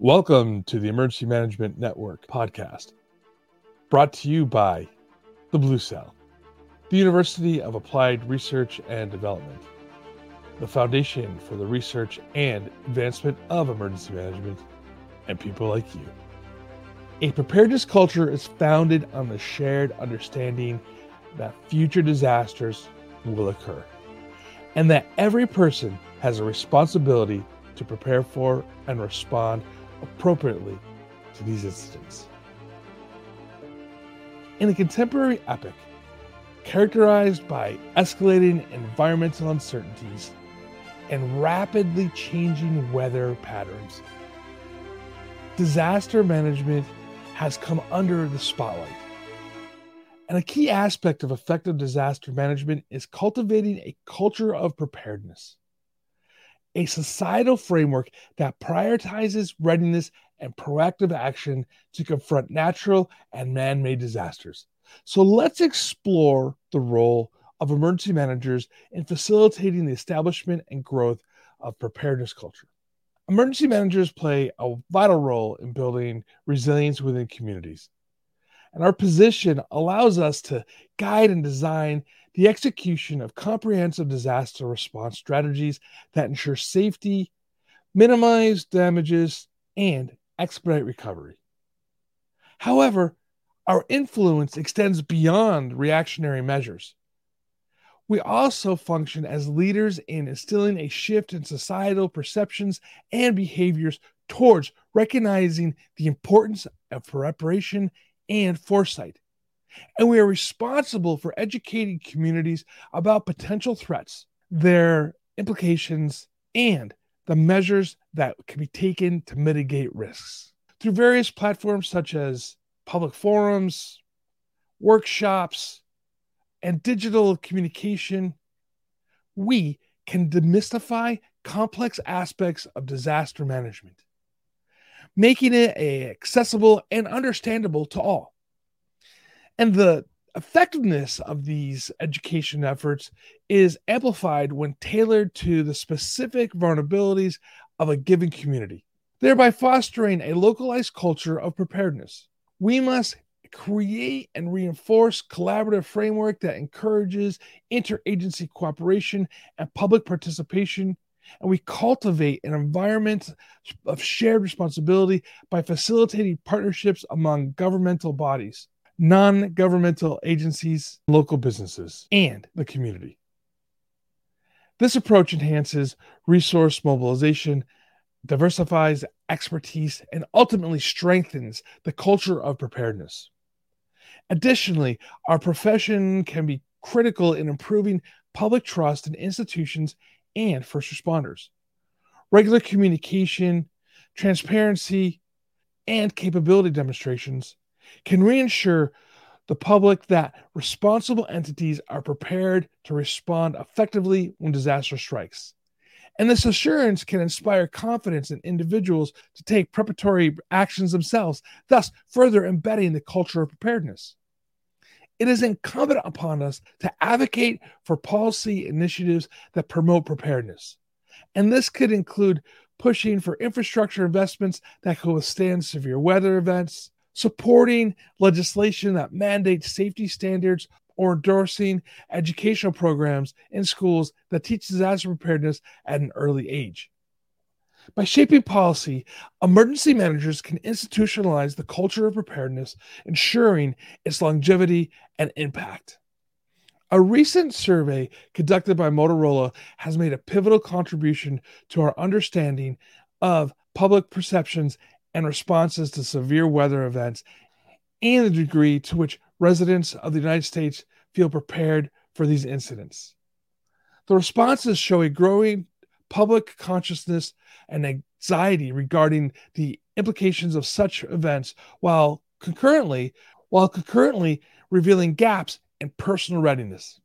Welcome to the Emergency Management Network podcast, brought to you by the Blue Cell, the University of Applied Research and Development, the foundation for the research and advancement of emergency management, and people like you. A preparedness culture is founded on the shared understanding that future disasters will occur, and that every person has a responsibility to prepare for and respond appropriately to these incidents. In a contemporary epic characterized by escalating environmental uncertainties and rapidly changing weather patterns, disaster management has come under the spotlight. And a key aspect of effective disaster management is cultivating a culture of preparedness a societal framework that prioritizes readiness and proactive action to confront natural and man made disasters. So let's explore the role of emergency managers in facilitating the establishment and growth of preparedness culture. Emergency managers play a vital role in building resilience within communities. And our position allows us to guide and design the execution of comprehensive disaster response strategies that ensure safety, minimize damages, and expedite recovery. However, our influence extends beyond reactionary measures. We also function as leaders in instilling a shift in societal perceptions and behaviors towards recognizing the importance of preparation and foresight and we are responsible for educating communities about potential threats, their implications, and the measures that can be taken to mitigate risks. Through various platforms such as public forums, workshops, and digital communication, we can demystify complex aspects of disaster management, making it accessible and understandable to all. And the effectiveness of these education efforts is amplified when tailored to the specific vulnerabilities of a given community, thereby fostering a localized culture of preparedness. We must create and reinforce collaborative framework that encourages interagency cooperation and public participation and we cultivate an environment of shared responsibility by facilitating partnerships among governmental bodies non governmental agencies, local businesses, and the community. This approach enhances resource mobilization, diversifies expertise, and ultimately strengthens the culture of preparedness. Additionally, our profession can be critical in improving public trust in institutions and first responders. Regular communication, transparency, and capability demonstrations can reassure the public that responsible entities are prepared to respond effectively when disaster strikes. And this assurance can inspire confidence in individuals to take preparatory actions themselves, thus further embedding the culture of preparedness. It is incumbent upon us to advocate for policy initiatives that promote preparedness. And this could include pushing for infrastructure investments that can withstand severe weather events, supporting legislation that mandates safety standards or endorsing educational programs in schools that teach disaster preparedness at an early age. By shaping policy, emergency managers can institutionalize the culture of preparedness, ensuring its longevity and impact. A recent survey conducted by Motorola has made a pivotal contribution to our understanding of public perceptions and responses to severe weather events and the degree to which residents of the United States feel prepared for these incidents. The responses show a growing public consciousness and anxiety regarding the implications of such events while concurrently while concurrently revealing gaps in personal readiness.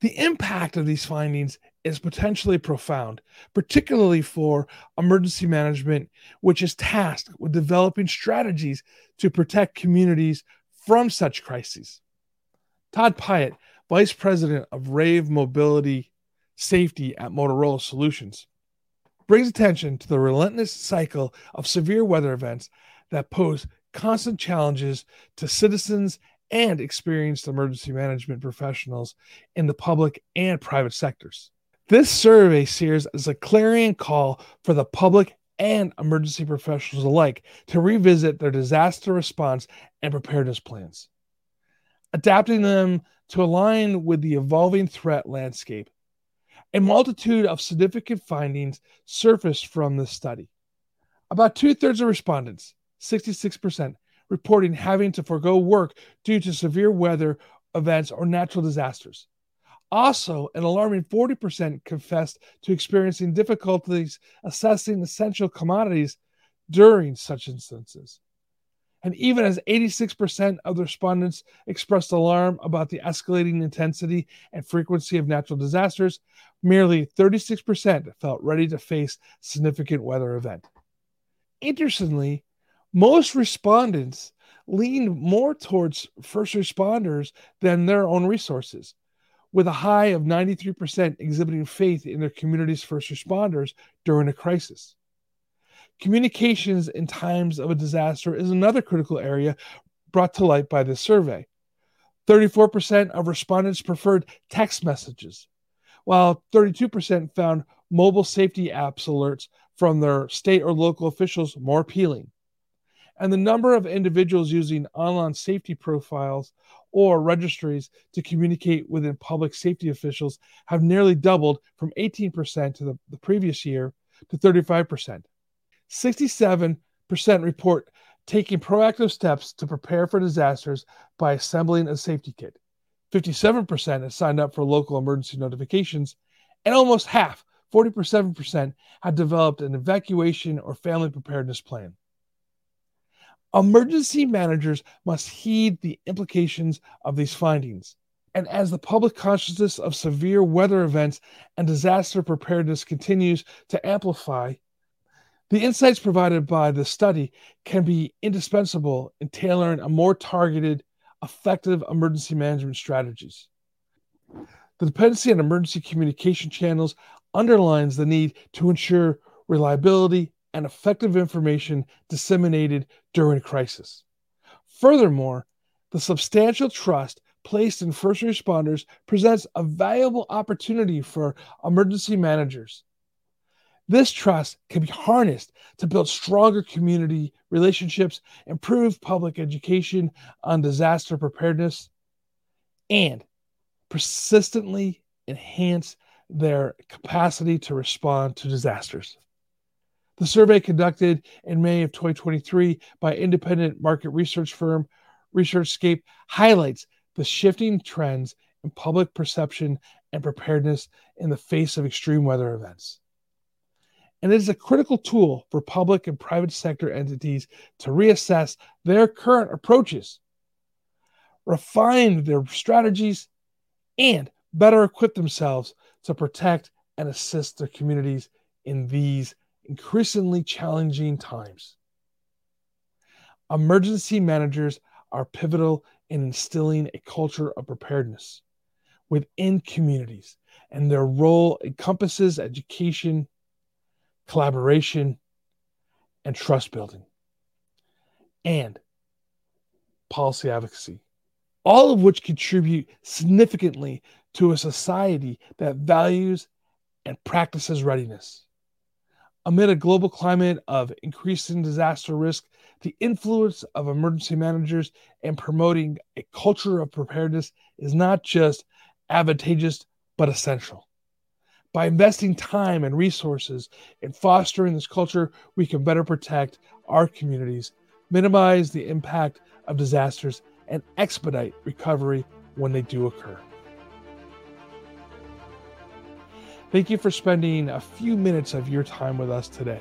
The impact of these findings is potentially profound, particularly for emergency management, which is tasked with developing strategies to protect communities from such crises. Todd Piett, Vice President of Rave Mobile Safety at Motorola Solutions, brings attention to the relentless cycle of severe weather events that pose constant challenges to citizens and experienced emergency management professionals in the public and private sectors. This survey serves as a clarion call for the public and emergency professionals alike to revisit their disaster response and preparedness plans, adapting them to align with the evolving threat landscape. A multitude of significant findings surfaced from this study. About two thirds of respondents, 66%, reporting having to forego work due to severe weather events or natural disasters. Also, an alarming 40% confessed to experiencing difficulties assessing essential commodities during such instances. And even as 86% of the respondents expressed alarm about the escalating intensity and frequency of natural disasters, merely 36% felt ready to face significant weather event. Interestingly, most respondents leaned more towards first responders than their own resources with a high of 93% exhibiting faith in their community's first responders during a crisis. Communications in times of a disaster is another critical area brought to light by this survey. 34% of respondents preferred text messages, while 32% found mobile safety apps alerts from their state or local officials more appealing. And the number of individuals using online safety profiles or registries to communicate within public safety officials have nearly doubled from 18% to the, the previous year to 35%. 67% report taking proactive steps to prepare for disasters by assembling a safety kit. 57% have signed up for local emergency notifications, and almost half, 47%, have developed an evacuation or family preparedness plan. Emergency managers must heed the implications of these findings. And as the public consciousness of severe weather events and disaster preparedness continues to amplify, the insights provided by the study can be indispensable in tailoring a more targeted, effective emergency management strategies. The dependency on emergency communication channels underlines the need to ensure reliability and effective information disseminated during crisis. Furthermore, the substantial trust placed in first responders presents a valuable opportunity for emergency managers. This trust can be harnessed to build stronger community relationships, improve public education on disaster preparedness, and persistently enhance their capacity to respond to disasters. The survey conducted in May of 2023 by independent market research firm ResearchScape highlights the shifting trends in public perception and preparedness in the face of extreme weather events. And it is a critical tool for public and private sector entities to reassess their current approaches, refine their strategies, and better equip themselves to protect and assist their communities in these increasingly challenging times. Emergency managers are pivotal in instilling a culture of preparedness within communities, and their role encompasses education, collaboration, and trust building, and policy advocacy, all of which contribute significantly to a society that values and practices readiness. Amid a global climate of increasing disaster risk, the influence of emergency managers and promoting a culture of preparedness is not just advantageous, but essential. By investing time and resources in fostering this culture, we can better protect our communities, minimize the impact of disasters, and expedite recovery when they do occur. Thank you for spending a few minutes of your time with us today.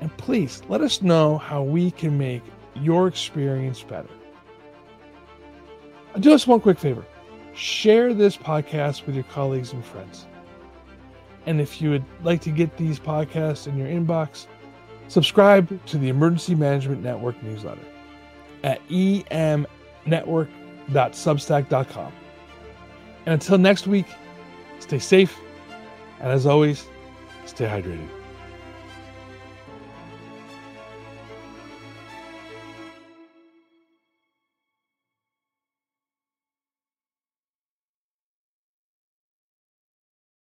And please let us know how we can make your experience better. do us one quick favor share this podcast with your colleagues and friends. And if you would like to get these podcasts in your inbox, subscribe to the Emergency Management Network newsletter at emnetwork.substack.com. And until next week, Stay safe, and as always, Stay hydrated.